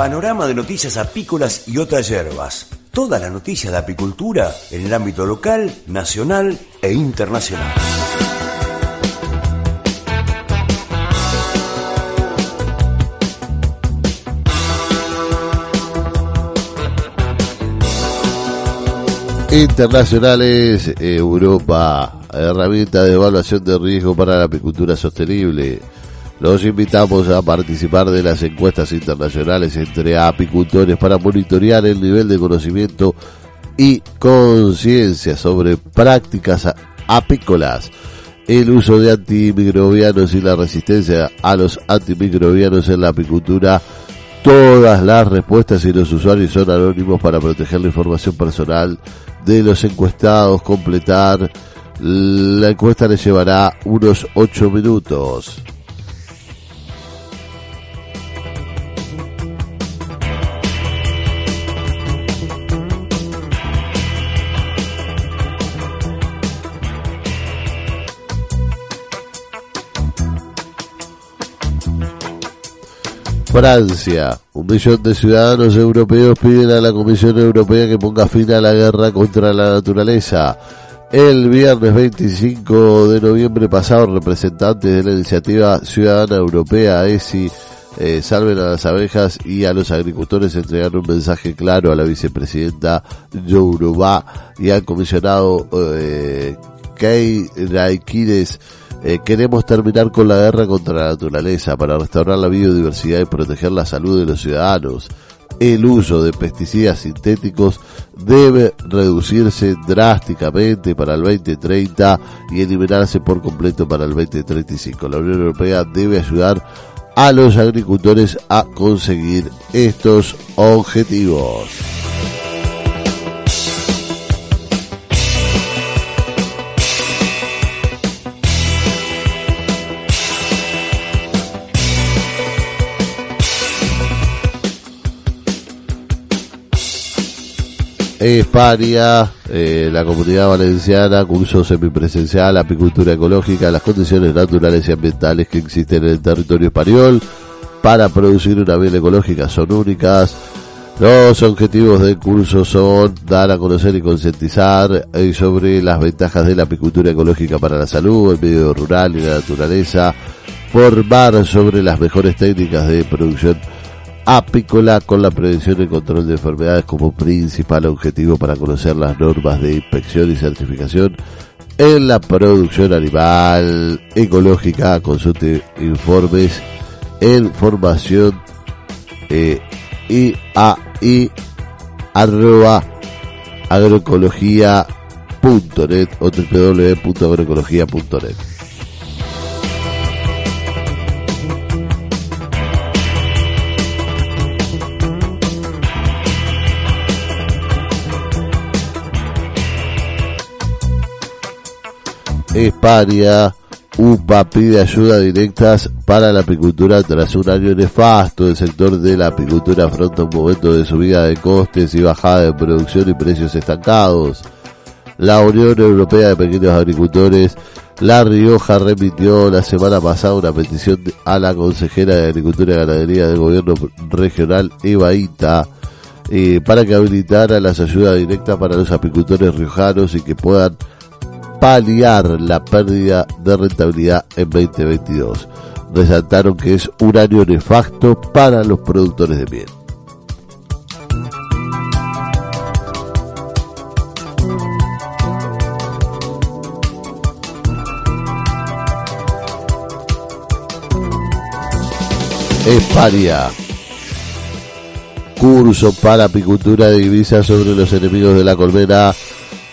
Panorama de noticias apícolas y otras hierbas. Toda la noticia de apicultura en el ámbito local, nacional e internacional. Internacionales, Europa, herramienta de evaluación de riesgo para la apicultura sostenible. Los invitamos a participar de las encuestas internacionales entre apicultores para monitorear el nivel de conocimiento y conciencia sobre prácticas apícolas, el uso de antimicrobianos y la resistencia a los antimicrobianos en la apicultura. Todas las respuestas y los usuarios son anónimos para proteger la información personal de los encuestados. Completar la encuesta les llevará unos 8 minutos. Francia. Un millón de ciudadanos europeos piden a la Comisión Europea que ponga fin a la guerra contra la naturaleza. El viernes 25 de noviembre pasado, representantes de la iniciativa ciudadana europea ESI eh, Salven a las abejas y a los agricultores entregaron un mensaje claro a la vicepresidenta Jourová y al comisionado eh, Kei Raikides eh, queremos terminar con la guerra contra la naturaleza para restaurar la biodiversidad y proteger la salud de los ciudadanos. El uso de pesticidas sintéticos debe reducirse drásticamente para el 2030 y eliminarse por completo para el 2035. La Unión Europea debe ayudar a los agricultores a conseguir estos objetivos. España, eh, la comunidad valenciana, curso semipresencial, apicultura ecológica, las condiciones naturales y ambientales que existen en el territorio español para producir una miel ecológica son únicas. Los objetivos del curso son dar a conocer y concientizar eh, sobre las ventajas de la apicultura ecológica para la salud, el medio rural y la naturaleza, formar sobre las mejores técnicas de producción apícola con la prevención y control de enfermedades como principal objetivo para conocer las normas de inspección y certificación en la producción animal ecológica. Consulte informes en formación eh, IAI arroba agroecología.net o www.agroecología.net. España, UPA pide ayuda directas para la apicultura tras un año nefasto. El sector de la apicultura afronta un momento de subida de costes y bajada de producción y precios estancados. La Unión Europea de Pequeños Agricultores, La Rioja, remitió la semana pasada una petición a la consejera de Agricultura y Ganadería del Gobierno Regional, Eva Ita, eh, para que habilitara las ayudas directas para los apicultores riojanos y que puedan paliar la pérdida de rentabilidad en 2022. Resaltaron que es un año nefasto para los productores de miel. España. Curso para apicultura de divisas sobre los enemigos de la colmena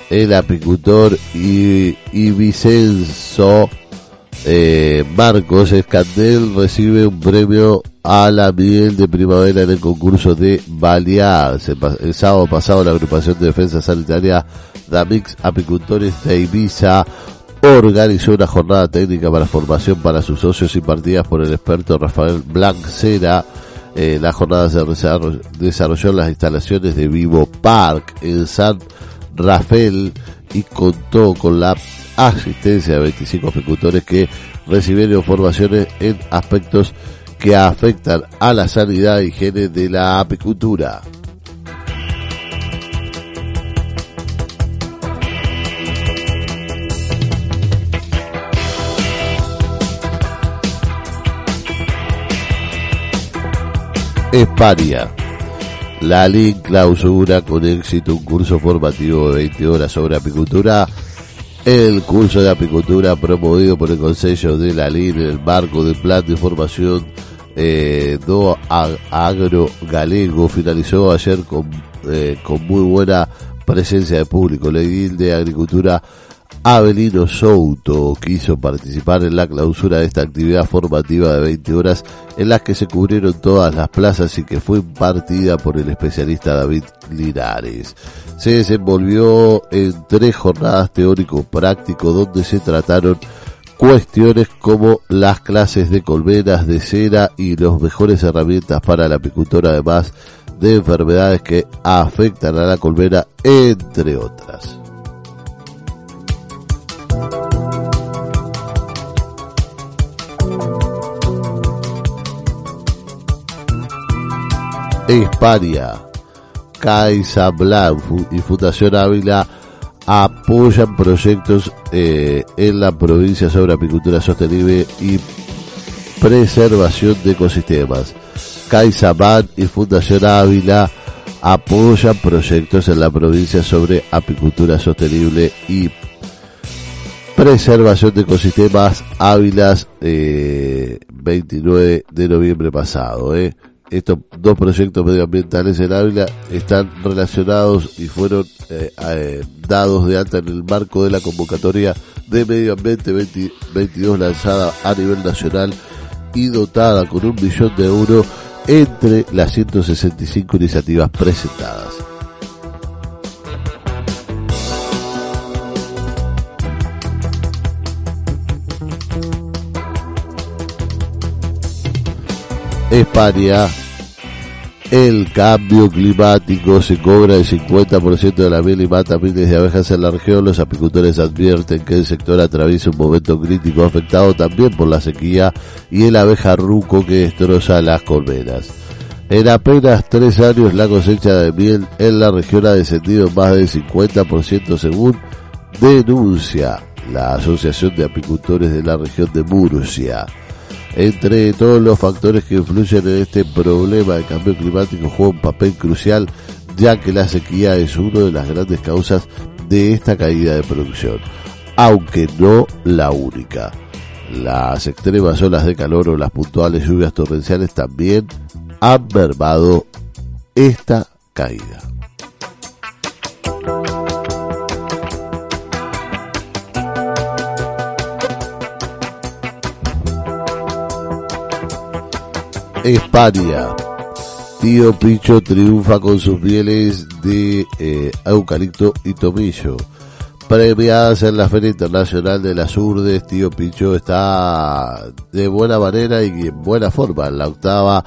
el apicultor y, Vicenzo eh, Marcos Escandel recibe un premio a la miel de primavera en el concurso de Balear. El, sábado pasado la agrupación de defensa sanitaria Damix Apicultores de Ibiza organizó una jornada técnica para formación para sus socios impartidas por el experto Rafael Blancera. Eh, la jornada se desarrolló en las instalaciones de Vivo Park en San Rafael y contó con la asistencia de 25 apicultores que recibieron formaciones en aspectos que afectan a la sanidad e higiene de la apicultura. España. La LIN clausura con éxito un curso formativo de 20 horas sobre apicultura el curso de apicultura promovido por el Consejo de la LIN en el marco del Plan de Formación eh, do Agro Galego finalizó ayer con, eh, con muy buena presencia de público. La edil de Agricultura Avelino Souto quiso participar en la clausura de esta actividad formativa de 20 horas en las que se cubrieron todas las plazas y que fue impartida por el especialista David Linares. Se desenvolvió en tres jornadas teórico-práctico donde se trataron cuestiones como las clases de colmenas de cera y las mejores herramientas para la apicultura además de enfermedades que afectan a la colmena entre otras. España, Blanc y Fundación Ávila apoyan proyectos eh, en la provincia sobre apicultura sostenible y preservación de ecosistemas. CaixaBank y Fundación Ávila apoyan proyectos en la provincia sobre apicultura sostenible y preservación de ecosistemas Ávilas eh, 29 de noviembre pasado. Eh estos dos proyectos medioambientales en Ávila están relacionados y fueron eh, eh, dados de alta en el marco de la convocatoria de Medio Ambiente 2022 lanzada a nivel nacional y dotada con un millón de euros entre las 165 iniciativas presentadas. España, el cambio climático se cobra el 50% de la miel y mata miles de abejas en la región. Los apicultores advierten que el sector atraviesa un momento crítico afectado también por la sequía y el abeja ruco que destroza las colmenas. En apenas tres años la cosecha de miel en la región ha descendido más del 50% según denuncia la Asociación de Apicultores de la región de Murcia. Entre todos los factores que influyen en este problema de cambio climático juega un papel crucial ya que la sequía es una de las grandes causas de esta caída de producción, aunque no la única. Las extremas olas de calor o las puntuales lluvias torrenciales también han mermado esta caída. España. Tío Picho triunfa con sus mieles de eh, eucalipto y tomillo. Premiadas en la Feria Internacional de las Urdes, Tío Picho está de buena manera y en buena forma en la octava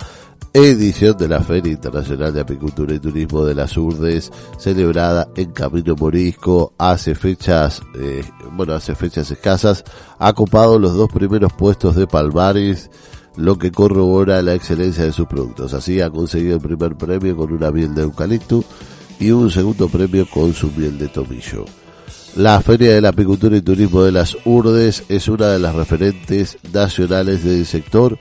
edición de la Feria Internacional de Apicultura y Turismo de las Urdes, celebrada en Camino Morisco hace fechas, eh, bueno, hace fechas escasas, ha copado los dos primeros puestos de Palmares, lo que corrobora la excelencia de sus productos. Así ha conseguido el primer premio con una miel de eucalipto y un segundo premio con su miel de tomillo. La Feria de la Apicultura y Turismo de las Urdes es una de las referentes nacionales del sector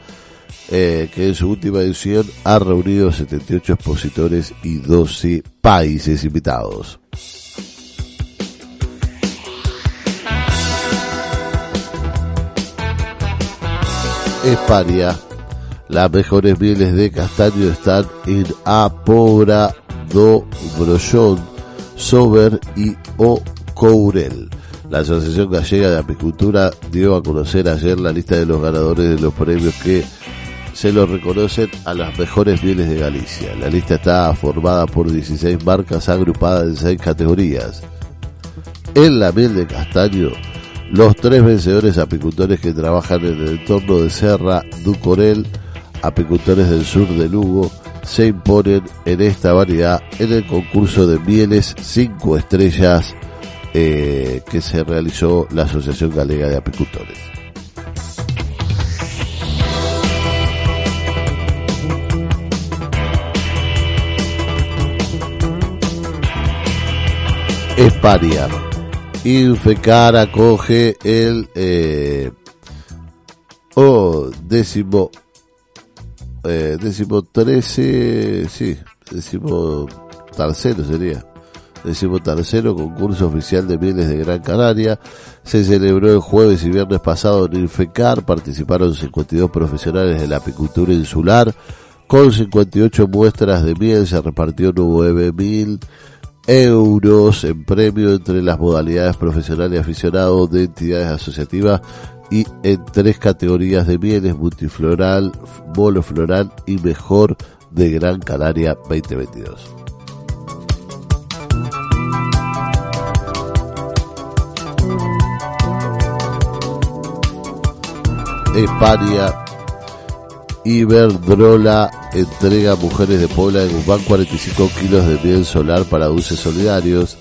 eh, que en su última edición ha reunido 78 expositores y 12 países invitados. España. Las mejores mieles de castaño están en Apora do Brollón, Sober y O Courel. La Asociación Gallega de Apicultura dio a conocer ayer la lista de los ganadores de los premios que se los reconocen a las mejores mieles de Galicia. La lista está formada por 16 marcas agrupadas en 6 categorías. En la miel de castaño, los tres vencedores apicultores que trabajan en el entorno de Serra, Ducorel, apicultores del sur de Lugo, se imponen en esta variedad en el concurso de mieles 5 estrellas eh, que se realizó la Asociación Galega de Apicultores. España. Infecar acoge el eh, oh, décimo eh, décimo trece, sí, décimo tercero sería tercero concurso oficial de mieles de Gran Canaria. Se celebró el jueves y viernes pasado en Infecar. Participaron 52 profesionales de la apicultura insular. Con 58 muestras de miel se repartió 9.000 euros en premio entre las modalidades profesional y aficionado de entidades asociativas y en tres categorías de mieles multifloral, monofloral y mejor de Gran Canaria 2022. España. Iberdrola entrega a mujeres de Puebla de Guzmán 45 kilos de miel solar para dulces solidarios.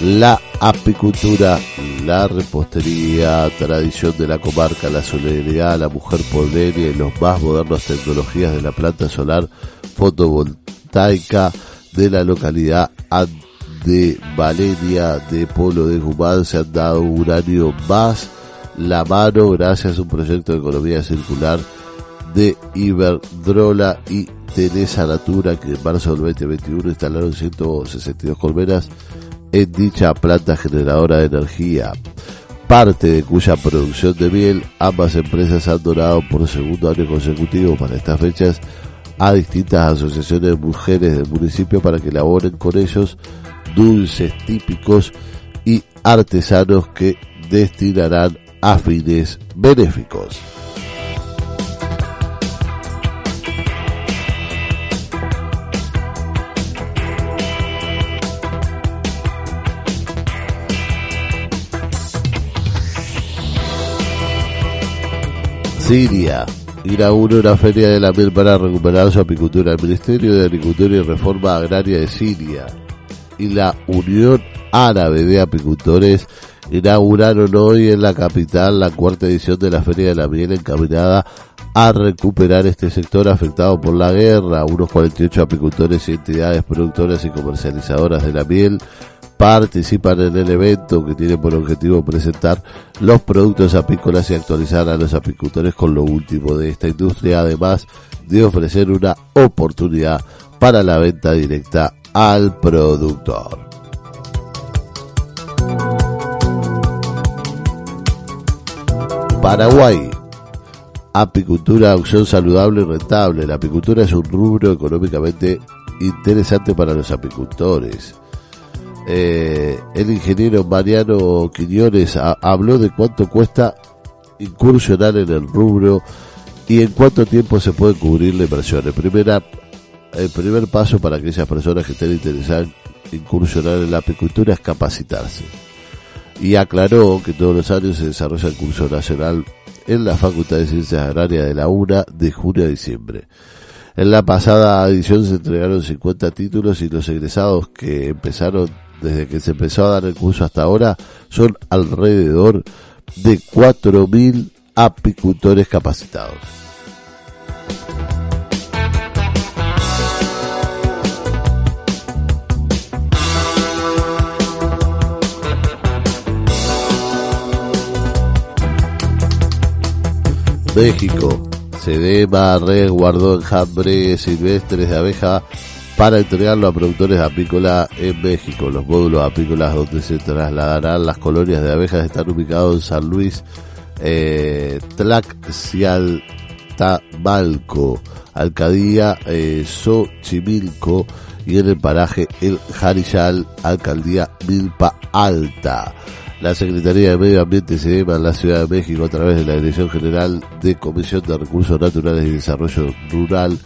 La apicultura, la repostería, tradición de la comarca, la solidaridad, la mujer poblera y los más modernos tecnologías de la planta solar fotovoltaica de la localidad de Valeria de Polo de Guzmán se han dado un año más la mano gracias a un proyecto de economía circular de Iberdrola y Tenesa Natura que en marzo del 2021 instalaron 162 colmenas en dicha planta generadora de energía, parte de cuya producción de miel ambas empresas han donado por segundo año consecutivo para estas fechas a distintas asociaciones de mujeres del municipio para que elaboren con ellos dulces típicos y artesanos que destinarán a fines benéficos. Siria inaugura una feria de la miel para recuperar su apicultura. El Ministerio de Agricultura y Reforma Agraria de Siria y la Unión Árabe de Apicultores inauguraron hoy en la capital la cuarta edición de la Feria de la Miel encaminada a recuperar este sector afectado por la guerra. Unos 48 apicultores y entidades productoras y comercializadoras de la miel participan en el evento que tiene por objetivo presentar los productos apícolas y actualizar a los apicultores con lo último de esta industria, además de ofrecer una oportunidad para la venta directa al productor. Paraguay. Apicultura, opción saludable y rentable. La apicultura es un rubro económicamente interesante para los apicultores. Eh, el ingeniero Mariano Quiñones habló de cuánto cuesta incursionar en el rubro y en cuánto tiempo se puede cubrir la inversión. El, primera, el primer paso para aquellas personas que estén interesadas en incursionar en la apicultura es capacitarse y aclaró que todos los años se desarrolla el curso nacional en la Facultad de Ciencias Agrarias de la UNA de junio a diciembre. En la pasada edición se entregaron 50 títulos y los egresados que empezaron desde que se empezó a dar el curso hasta ahora son alrededor de 4.000 apicultores capacitados. México. Cedema resguardó enjambres silvestres de abeja para entregarlo a productores apícolas en México. Los módulos apícolas donde se trasladarán las colonias de abejas están ubicados en San Luis, eh, Tlaxialtamalco, Alcaldía eh, Xochimilco y en el paraje El Jarillal, Alcaldía Milpa Alta. La Secretaría de Medio Ambiente se en la Ciudad de México a través de la Dirección General de Comisión de Recursos Naturales y Desarrollo Rural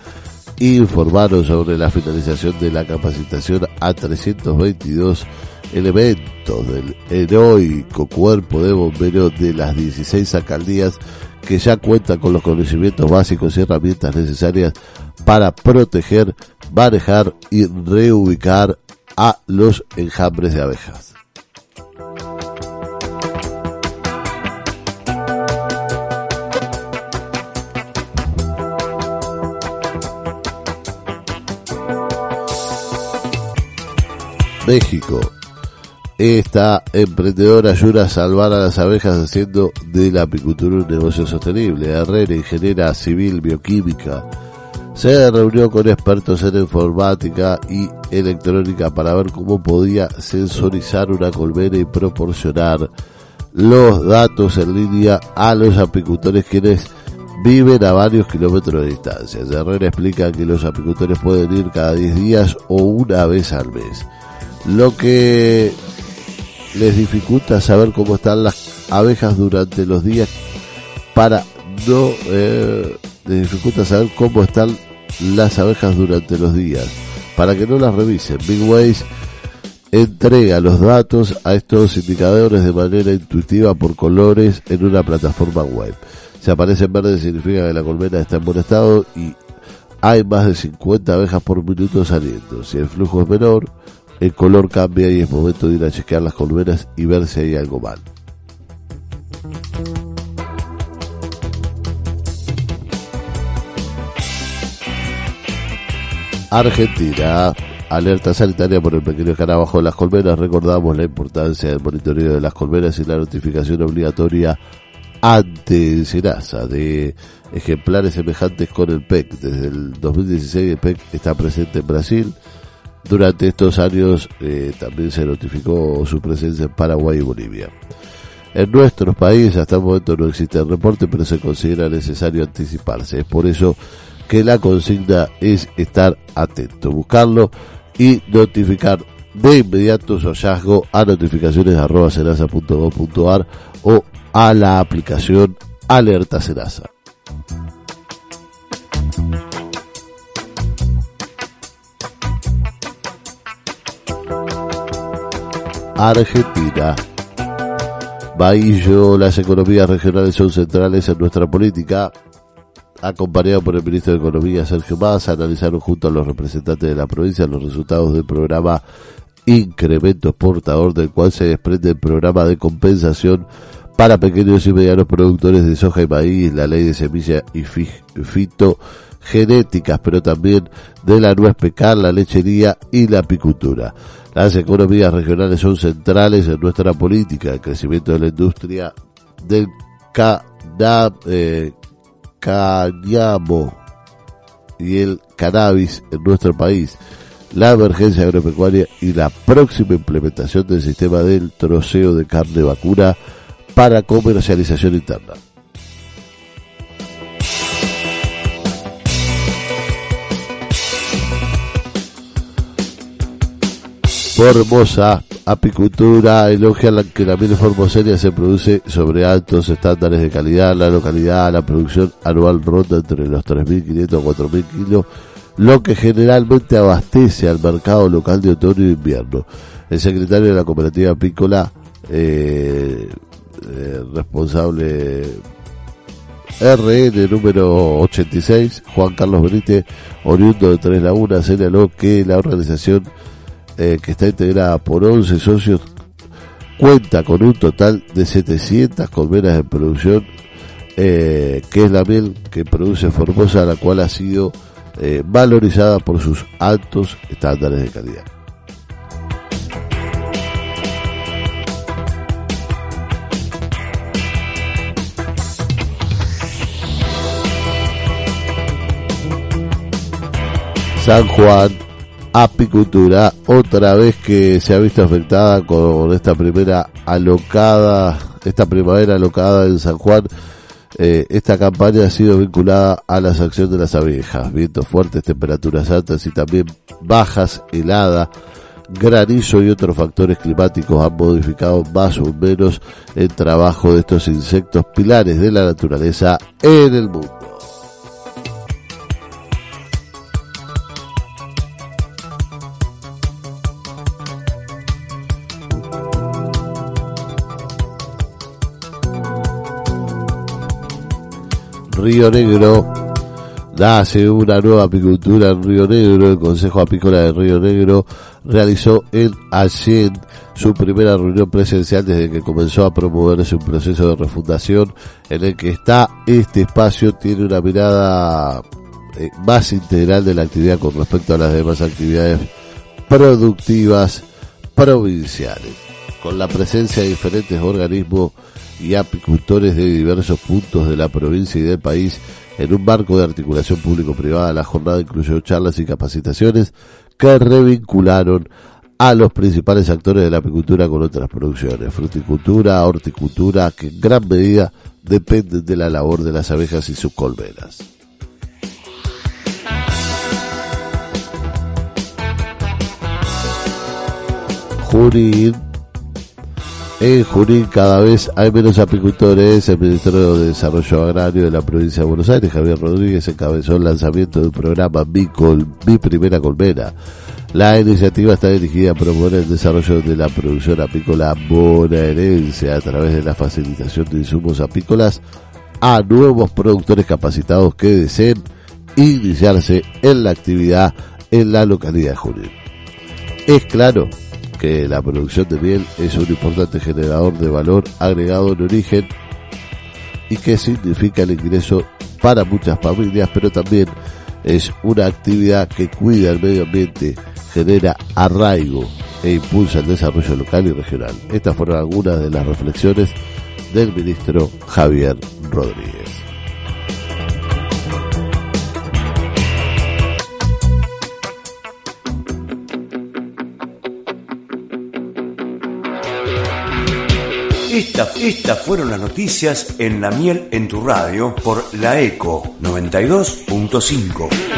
informaron sobre la finalización de la capacitación a 322 elementos del heroico cuerpo de bomberos de las 16 alcaldías que ya cuentan con los conocimientos básicos y herramientas necesarias para proteger, manejar y reubicar a los enjambres de abejas. México. Esta emprendedora ayuda a salvar a las abejas haciendo de la apicultura un negocio sostenible. Herrera, ingeniera civil bioquímica, se reunió con expertos en informática y electrónica para ver cómo podía sensorizar una colmena y proporcionar los datos en línea a los apicultores quienes viven a varios kilómetros de distancia. Herrera explica que los apicultores pueden ir cada 10 días o una vez al mes lo que les dificulta saber cómo están las abejas durante los días para no eh, les dificulta saber cómo están las abejas durante los días para que no las revisen. Big Ways entrega los datos a estos indicadores de manera intuitiva por colores en una plataforma web. Si aparece en verde significa que la colmena está en buen estado y hay más de 50 abejas por minuto saliendo. Si el flujo es menor el color cambia y es momento de ir a chequear las colmenas y ver si hay algo mal. Argentina. Alerta sanitaria por el pequeño escarabajo de las colmenas. Recordamos la importancia del monitoreo de las colmenas y la notificación obligatoria ante Senasa de ejemplares semejantes con el PEC. Desde el 2016 el PEC está presente en Brasil, durante estos años eh, también se notificó su presencia en Paraguay y Bolivia. En nuestros países hasta el momento no existe el reporte, pero se considera necesario anticiparse. Es por eso que la consigna es estar atento, buscarlo y notificar de inmediato su hallazgo a notificaciones arroba o a la aplicación Alerta Senasa. Argentina. Bahillo, las economías regionales son centrales en nuestra política. Acompañado por el ministro de Economía Sergio Massa, analizaron junto a los representantes de la provincia los resultados del programa Incremento Exportador, del cual se desprende el programa de compensación para pequeños y medianos productores de soja y maíz, la ley de semilla y fitogenéticas, pero también de la nuez pecar, la lechería y la apicultura. Las economías regionales son centrales en nuestra política. El crecimiento de la industria del eh, cañamo y el cannabis en nuestro país, la emergencia agropecuaria y la próxima implementación del sistema del troceo de carne vacuna para comercialización interna. Formosa Apicultura elogia que la miel formoseña se produce sobre altos estándares de calidad. La localidad, la producción anual ronda entre los 3.500 a 4.000 kilos, lo que generalmente abastece al mercado local de otoño e invierno. El secretario de la cooperativa apícola, eh, eh, responsable RN número 86, Juan Carlos Benítez, oriundo de Tres Lagunas, señaló que la organización eh, que está integrada por 11 socios, cuenta con un total de 700 colmenas en producción, eh, que es la miel que produce Formosa, la cual ha sido eh, valorizada por sus altos estándares de calidad. San Juan apicultura, otra vez que se ha visto afectada con esta primera alocada, esta primavera alocada en San Juan. Eh, esta campaña ha sido vinculada a la acciones de las abejas, vientos fuertes, temperaturas altas y también bajas, heladas, granizo y otros factores climáticos han modificado más o menos el trabajo de estos insectos pilares de la naturaleza en el mundo. Río Negro nace una nueva apicultura en Río Negro. El Consejo Apícola de Río Negro realizó en Allen su primera reunión presencial desde que comenzó a promoverse un proceso de refundación en el que está este espacio tiene una mirada eh, más integral de la actividad con respecto a las demás actividades productivas provinciales. Con la presencia de diferentes organismos y apicultores de diversos puntos de la provincia y del país en un marco de articulación público-privada. La jornada incluyó charlas y capacitaciones que revincularon a los principales actores de la apicultura con otras producciones, fruticultura, horticultura, que en gran medida dependen de la labor de las abejas y sus colmenas. En Junín cada vez hay menos apicultores. El Ministerio de Desarrollo Agrario de la provincia de Buenos Aires, Javier Rodríguez, encabezó el lanzamiento del programa Mi, Mi Primera Colmena. La iniciativa está dirigida a promover el desarrollo de la producción apícola bonaerense a través de la facilitación de insumos apícolas a nuevos productores capacitados que deseen iniciarse en la actividad en la localidad de Junín. Es claro que la producción de miel es un importante generador de valor agregado en origen y que significa el ingreso para muchas familias, pero también es una actividad que cuida el medio ambiente, genera arraigo e impulsa el desarrollo local y regional. Estas fueron algunas de las reflexiones del ministro Javier Rodríguez. Estas fueron las noticias en La Miel en tu radio por la ECO 92.5.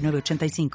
906985.